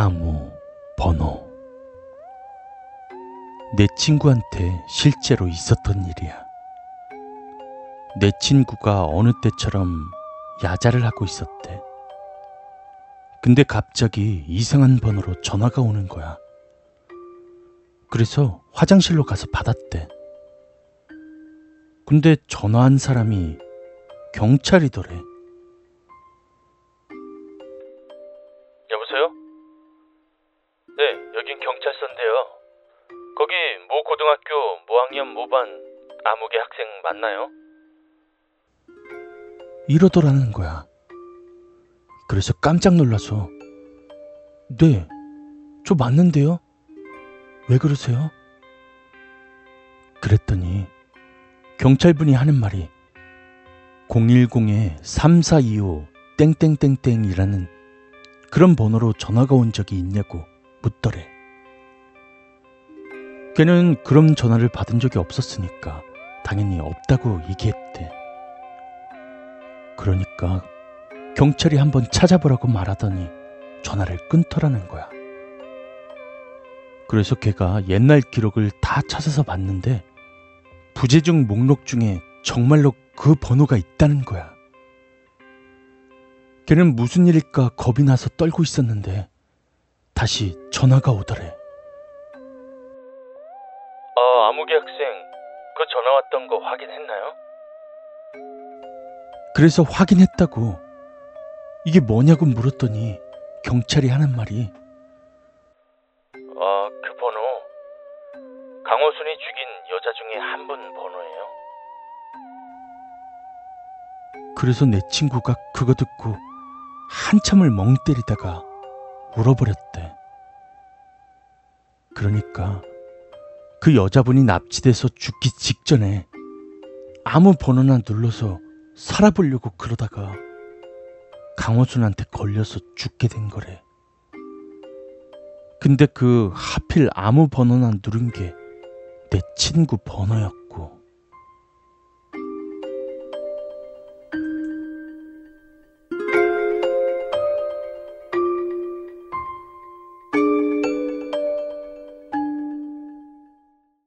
아무 번호. 내 친구한테 실제로 있었던 일이야. 내 친구가 어느 때처럼 야자를 하고 있었대. 근데 갑자기 이상한 번호로 전화가 오는 거야. 그래서 화장실로 가서 받았대. 근데 전화한 사람이 경찰이더래. 네, 여긴 경찰서인데요. 거기 모 고등학교 모학년 모반 아무개 학생 맞나요? 이러더라는 거야. 그래서 깜짝 놀라서, 네, 저 맞는데요? 왜 그러세요? 그랬더니, 경찰분이 하는 말이, 010-3425 땡땡땡땡이라는 그런 번호로 전화가 온 적이 있냐고 묻더래. 걔는 그런 전화를 받은 적이 없었으니까 당연히 없다고 얘기했대. 그러니까 경찰이 한번 찾아보라고 말하더니 전화를 끊더라는 거야. 그래서 걔가 옛날 기록을 다 찾아서 봤는데 부재중 목록 중에 정말로 그 번호가 있다는 거야. 걔는 무슨 일일까 겁이 나서 떨고 있었는데 다시 전화가 오더래. 아, 아무개 학생 그 전화 왔던 거 확인했나요? 그래서 확인했다고. 이게 뭐냐고 물었더니 경찰이 하는 말이 아, 그 번호 강호순이 죽인 여자 중에 한 분 번호예요. 그래서 내 친구가 그거 듣고 한참을 멍 때리다가 울어버렸대. 그러니까 그 여자분이 납치돼서 죽기 직전에 아무 번호나 눌러서 살아보려고 그러다가 강호순한테 걸려서 죽게 된 거래. 근데 그 하필 아무 번호나 누른 게 내 친구 번호였고.